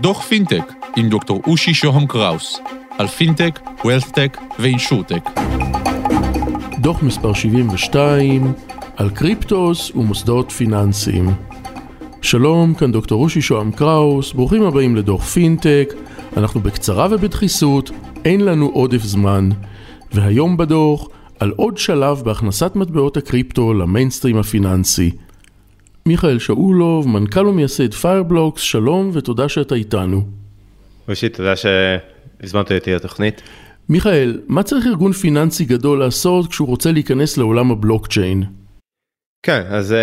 דוח פינטק עם דוקטור אושי שוהם קראוס על פינטק, וולת'טק ואינשורטק. דוח מספר 72 על קריפטוס ומוסדות פיננסיים. שלום, כאן דוקטור אושי שוהם קראוס, ברוכים הבאים לדוח פינטק. אנחנו בקצרה ובדחיסות, אין לנו עודף זמן. והיום בדוח, על עוד שלב בהכנסת מטבעות הקריפטו למיינסטרים הפיננסי. מיכאל שאולוב, מנכ"ל ומייסד פיירבלוקס, שלום ותודה שאתה איתנו. ראשית, תודה שהזמנת אותי לתוכנית. מיכאל, מה צריך ארגון פיננסי גדול לעשות כשהוא רוצה להיכנס לעולם הבלוקצ'יין? כן, אז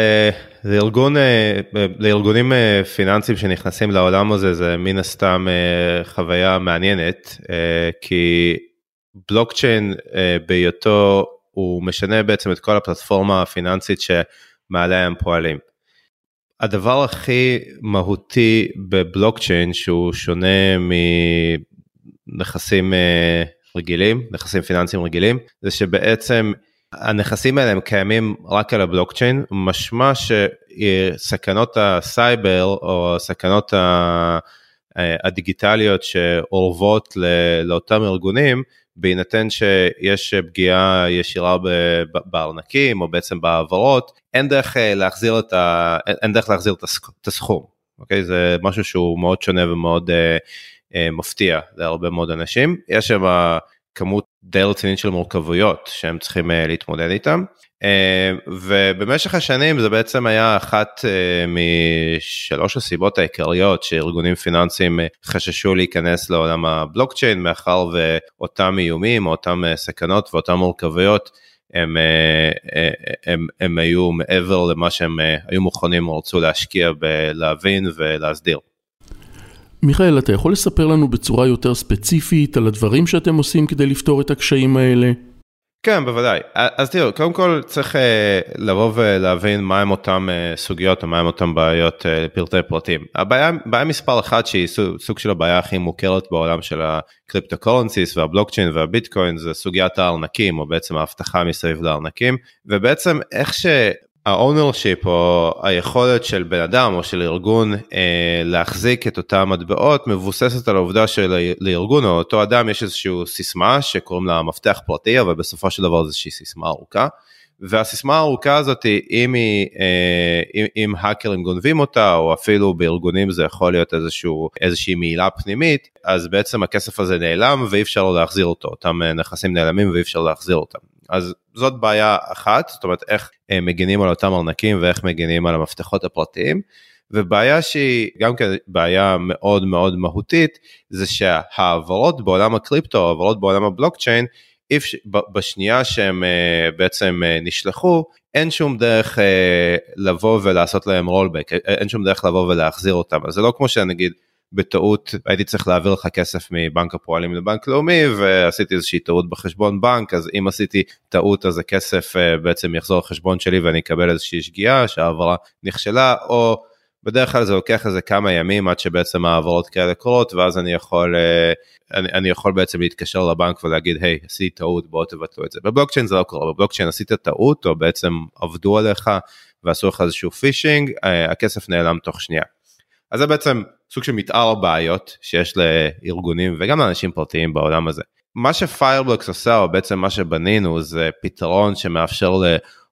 לארגון, אה, לארגונים אה, פיננסיים שנכנסים לעולם הזה זה מן הסתם אה, חוויה מעניינת, כי בלוקצ'יין בהיותו הוא משנה בעצם את כל הפלטפורמה הפיננסית שמעליה הם פועלים. הדבר הכי מהותי בבלוקצ'יין שהוא שונה מנכסים רגילים, נכסים פיננסיים רגילים, זה שבעצם הנכסים האלה הם קיימים רק על הבלוקצ'יין, משמע שסכנות הסייבר או הסכנות הדיגיטליות שאורבות לאותם ארגונים, בהינתן שיש פגיעה ישירה בארנקים או בעצם בהעברות, אין דרך אה, להחזיר את, ה... אין דרך להחזיר את הסכום, אוקיי? זה משהו שהוא מאוד שונה ומאוד uh, uh, מפתיע להרבה מאוד אנשים. יש שם כמות די רצינית של מורכבויות שהם צריכים uh, להתמודד איתם. Uh, ובמשך השנים זה בעצם היה אחת uh, משלוש הסיבות העיקריות שארגונים פיננסיים חששו להיכנס לעולם הבלוקצ'יין מאחר ואותם איומים או אותם סכנות ואותם מורכבויות הם, הם, הם, הם היו מעבר למה שהם היו מוכנים או רצו להשקיע בלהבין ולהסדיר. מיכאל, אתה יכול לספר לנו בצורה יותר ספציפית על הדברים שאתם עושים כדי לפתור את הקשיים האלה? כן, בוודאי. אז תראו, קודם כל צריך uh, לבוא ולהבין מהם אותם uh, סוגיות או מהם אותם בעיות uh, לפרטי פרטים. הבעיה, בעיה מספר אחת שהיא סוג, סוג של הבעיה הכי מוכרת בעולם של הקריפטו קורנסיס והבלוקצ'יין והביטקוין זה סוגיית הארנקים או בעצם ההבטחה מסביב לארנקים ובעצם איך ה ownership או היכולת של בן אדם או של ארגון אה, להחזיק את אותם מטבעות מבוססת על העובדה שלארגון או אותו אדם יש איזושהי סיסמה שקוראים לה מפתח פרטי אבל בסופו של דבר זה איזושהי סיסמה ארוכה. והסיסמה הארוכה הזאת אם, היא, אה, אם, אם האקרים גונבים אותה או אפילו בארגונים זה יכול להיות איזשהו, איזושהי מעילה פנימית אז בעצם הכסף הזה נעלם ואי אפשר להחזיר אותו אותם אה, נכסים נעלמים ואי אפשר להחזיר אותם אז זאת בעיה אחת, זאת אומרת איך אה, מגינים על אותם ארנקים ואיך מגינים על המפתחות הפרטיים. ובעיה שהיא גם כן בעיה מאוד מאוד מהותית זה שהעברות בעולם הקריפטו, העברות בעולם הבלוקצ'יין, בשנייה שהם אה, בעצם אה, נשלחו, אין שום דרך לבוא ולעשות להם רולבק, אין שום דרך לבוא ולהחזיר אותם, אז זה לא כמו שנגיד בטעות הייתי צריך להעביר לך כסף מבנק הפועלים לבנק לאומי ועשיתי איזושהי טעות בחשבון בנק אז אם עשיתי טעות אז הכסף אה, בעצם יחזור לחשבון שלי ואני אקבל איזושהי שגיאה שהעברה נכשלה או בדרך כלל זה לוקח איזה כמה ימים עד שבעצם העברות כאלה קורות ואז אני יכול אה, אני, אני יכול בעצם להתקשר לבנק ולהגיד היי hey, עשיתי טעות בואו תבטלו את זה בבלוקצ'יין זה לא קורה בבלוקצ'יין עשית טעות או בעצם עבדו עליך ועשו לך איזשהו פישינג אה, הכסף נעלם תוך שנייה. אז זה בעצם סוג של מתאר בעיות שיש לארגונים וגם לאנשים פרטיים בעולם הזה. מה שפיירבלוקס עושה או בעצם מה שבנינו זה פתרון שמאפשר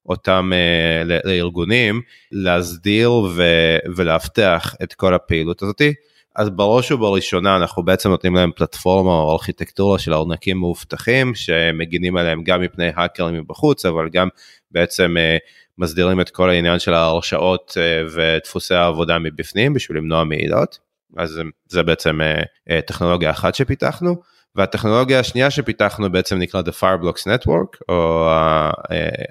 לאותם uh, לארגונים להסדיר ו- ולאבטח את כל הפעילות הזאתי. אז בראש ובראשונה אנחנו בעצם נותנים להם פלטפורמה או ארכיטקטורה של ארנקים מאובטחים שמגינים עליהם גם מפני האקרים מבחוץ אבל גם בעצם uh, מסדירים את כל העניין של ההרשאות uh, ודפוסי העבודה מבפנים בשביל למנוע מעילות. אז זה בעצם אה, אה, טכנולוגיה אחת שפיתחנו. והטכנולוגיה השנייה שפיתחנו בעצם נקרא The Fireblocks Network או אה,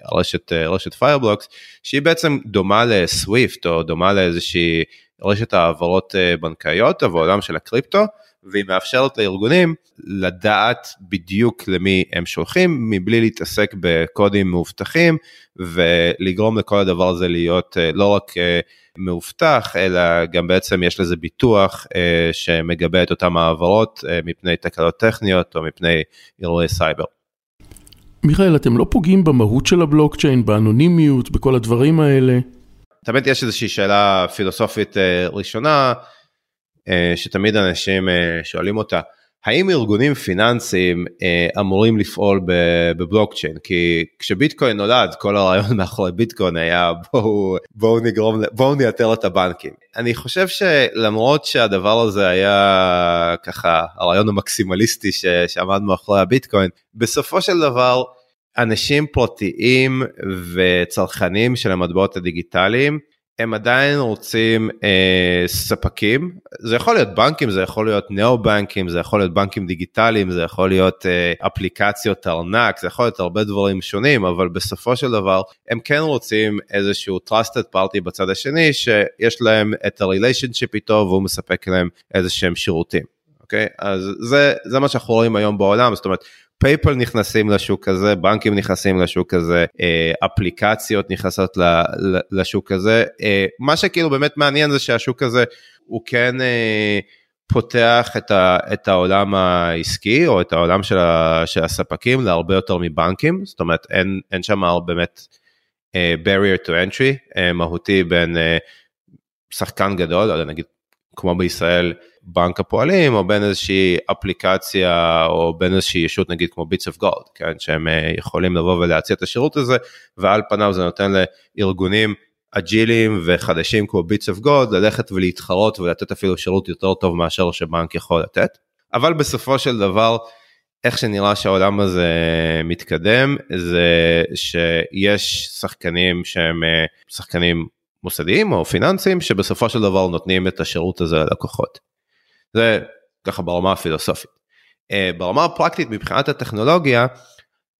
הרשת, רשת Fireblocks שהיא בעצם דומה לסוויפט או דומה לאיזושהי רשת העברות בנקאיות או בעולם של הקריפטו והיא מאפשרת לארגונים לדעת בדיוק למי הם שולחים מבלי להתעסק בקודים מאובטחים ולגרום לכל הדבר הזה להיות לא רק מאובטח, אלא גם בעצם יש לזה ביטוח אה, שמגבה את אותם העברות אה, מפני תקלות טכניות או מפני אירועי סייבר. מיכאל, אתם לא פוגעים במהות של הבלוקצ'יין, באנונימיות, בכל הדברים האלה? תמיד יש איזושהי שאלה פילוסופית ראשונה שתמיד אנשים שואלים אותה. האם ארגונים פיננסיים אה, אמורים לפעול בבלוקצ'יין כי כשביטקוין נולד כל הרעיון מאחורי ביטקוין היה בואו בואו נגרום בואו נייתר את הבנקים אני חושב שלמרות שהדבר הזה היה ככה הרעיון המקסימליסטי שעמד מאחורי הביטקוין בסופו של דבר אנשים פרטיים וצרכנים של המטבעות הדיגיטליים הם עדיין רוצים אה, ספקים, זה יכול להיות בנקים, זה יכול להיות נאו-בנקים, זה יכול להיות בנקים דיגיטליים, זה יכול להיות אה, אפליקציות ארנק, זה יכול להיות הרבה דברים שונים, אבל בסופו של דבר הם כן רוצים איזשהו trusted party בצד השני, שיש להם את ה-relationship איתו והוא מספק להם איזה שהם שירותים. אוקיי? אז זה, זה מה שאנחנו רואים היום בעולם, זאת אומרת, פייפל נכנסים לשוק הזה, בנקים נכנסים לשוק הזה, אה, אפליקציות נכנסות לשוק הזה. אה, מה שכאילו באמת מעניין זה שהשוק הזה הוא כן אה, פותח את, ה, את העולם העסקי או את העולם של, ה, של הספקים להרבה יותר מבנקים, זאת אומרת אין, אין שם באמת barrier to entry מהותי בין שחקן גדול, לא נגיד כמו בישראל בנק הפועלים או בין איזושהי אפליקציה או בין איזושהי ישות נגיד כמו Bits of Gold, כן, שהם אה, יכולים לבוא ולהציע את השירות הזה ועל פניו זה נותן לארגונים אג'יליים וחדשים כמו Bits of Gold ללכת ולהתחרות ולתת אפילו שירות יותר טוב מאשר שבנק יכול לתת. אבל בסופו של דבר איך שנראה שהעולם הזה מתקדם זה שיש שחקנים שהם אה, שחקנים מוסדיים או פיננסיים שבסופו של דבר נותנים את השירות הזה ללקוחות. זה ככה ברמה הפילוסופית. Uh, ברמה הפרקטית מבחינת הטכנולוגיה,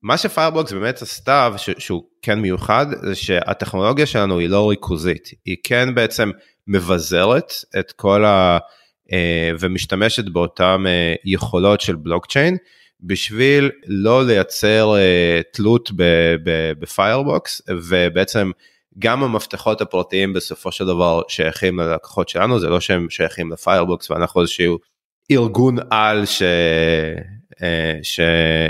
מה שפיירבוקס באמת עשתה שהוא כן מיוחד זה שהטכנולוגיה שלנו היא לא ריכוזית, היא כן בעצם מבזרת את כל ה... uh, ומשתמשת באותן uh, יכולות של בלוקצ'יין בשביל לא לייצר תלות ב Fireblocks ובעצם גם המפתחות הפרטיים בסופו של דבר שייכים ללקוחות שלנו זה לא שהם שייכים ל Fireblocks ואנחנו איזשהו ארגון על ש... אה, ש...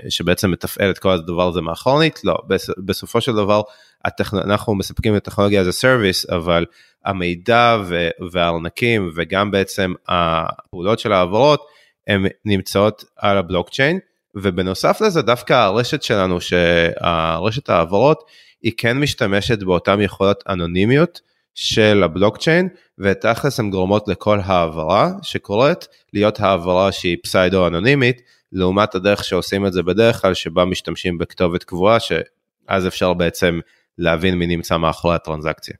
שבעצם מתפעל את כל הדבר הזה מאחורנית. לא בסופו של דבר הטכנ... אנחנו מספקים את הטכנולוגיה as a service אבל המידע ו... והארנקים וגם בעצם הפעולות של העברות הן נמצאות על הבלוקצ'יין. ובנוסף לזה דווקא הרשת שלנו שהרשת העברות היא כן משתמשת באותן יכולות אנונימיות של הבלוקצ'יין ותכלס הן גורמות לכל העברה שקורית להיות העברה שהיא פסיידו אנונימית לעומת הדרך שעושים את זה בדרך כלל שבה משתמשים בכתובת קבועה שאז אפשר בעצם להבין מי נמצא מאחורי הטרנזקציה.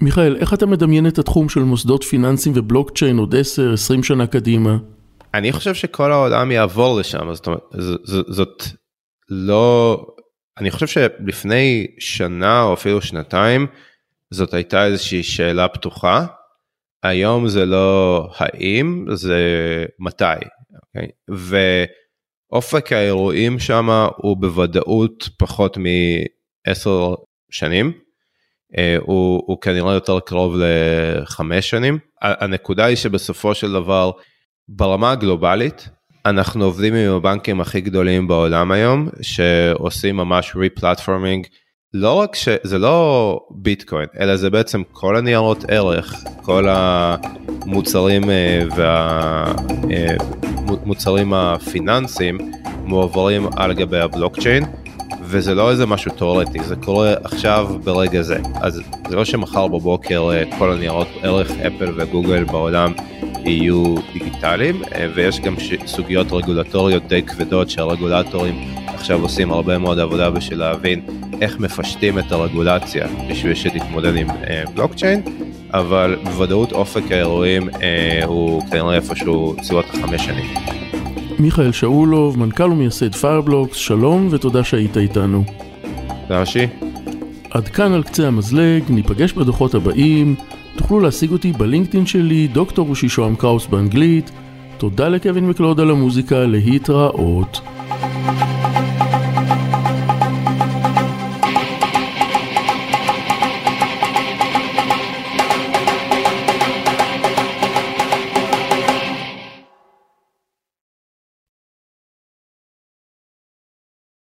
מיכאל, איך אתה מדמיין את התחום של מוסדות פיננסיים ובלוקצ'יין עוד 10-20 שנה קדימה? אני חושב שכל העולם יעבור לשם, זאת אומרת, זאת לא, אני חושב שלפני שנה או אפילו שנתיים זאת הייתה איזושהי שאלה פתוחה. היום זה לא האם זה מתי. Okay? אוקיי? ואופק האירועים שם הוא בוודאות פחות מעשר שנים. אה, הוא, הוא כנראה יותר קרוב לחמש שנים. הנקודה היא שבסופו של דבר ברמה הגלובלית אנחנו עובדים עם הבנקים הכי גדולים בעולם היום שעושים ממש ריפלטפורמינג לא רק שזה לא ביטקוין אלא זה בעצם כל הניירות ערך כל המוצרים אה, והמוצרים אה, הפיננסיים מועברים על גבי הבלוקצ'יין וזה לא איזה משהו תיאורטי זה קורה עכשיו ברגע זה. אז זה לא שמחר בבוקר אה, כל הניירות ערך אפל וגוגל בעולם יהיו דיגיטליים אה, ויש גם סוגיות רגולטוריות די כבדות שהרגולטורים עכשיו עושים הרבה מאוד עבודה בשביל להבין איך מפשטים את הרגולציה בשביל שתתמודד עם אה, בלוקצ'יין אבל בוודאות אופק האירועים אה, הוא כנראה איפשהו סביבות החמש שנים. מיכאל שאולוב, מנכ"ל ומייסד Fireblocks, שלום ותודה שהיית איתנו. תודה ראשי. עד כאן על קצה המזלג, ניפגש בדוחות הבאים. תוכלו להשיג אותי בלינקדאין שלי, דוקטור רושי שוהם קראוס באנגלית. תודה לקווין מקלוד על המוזיקה, להתראות. thank you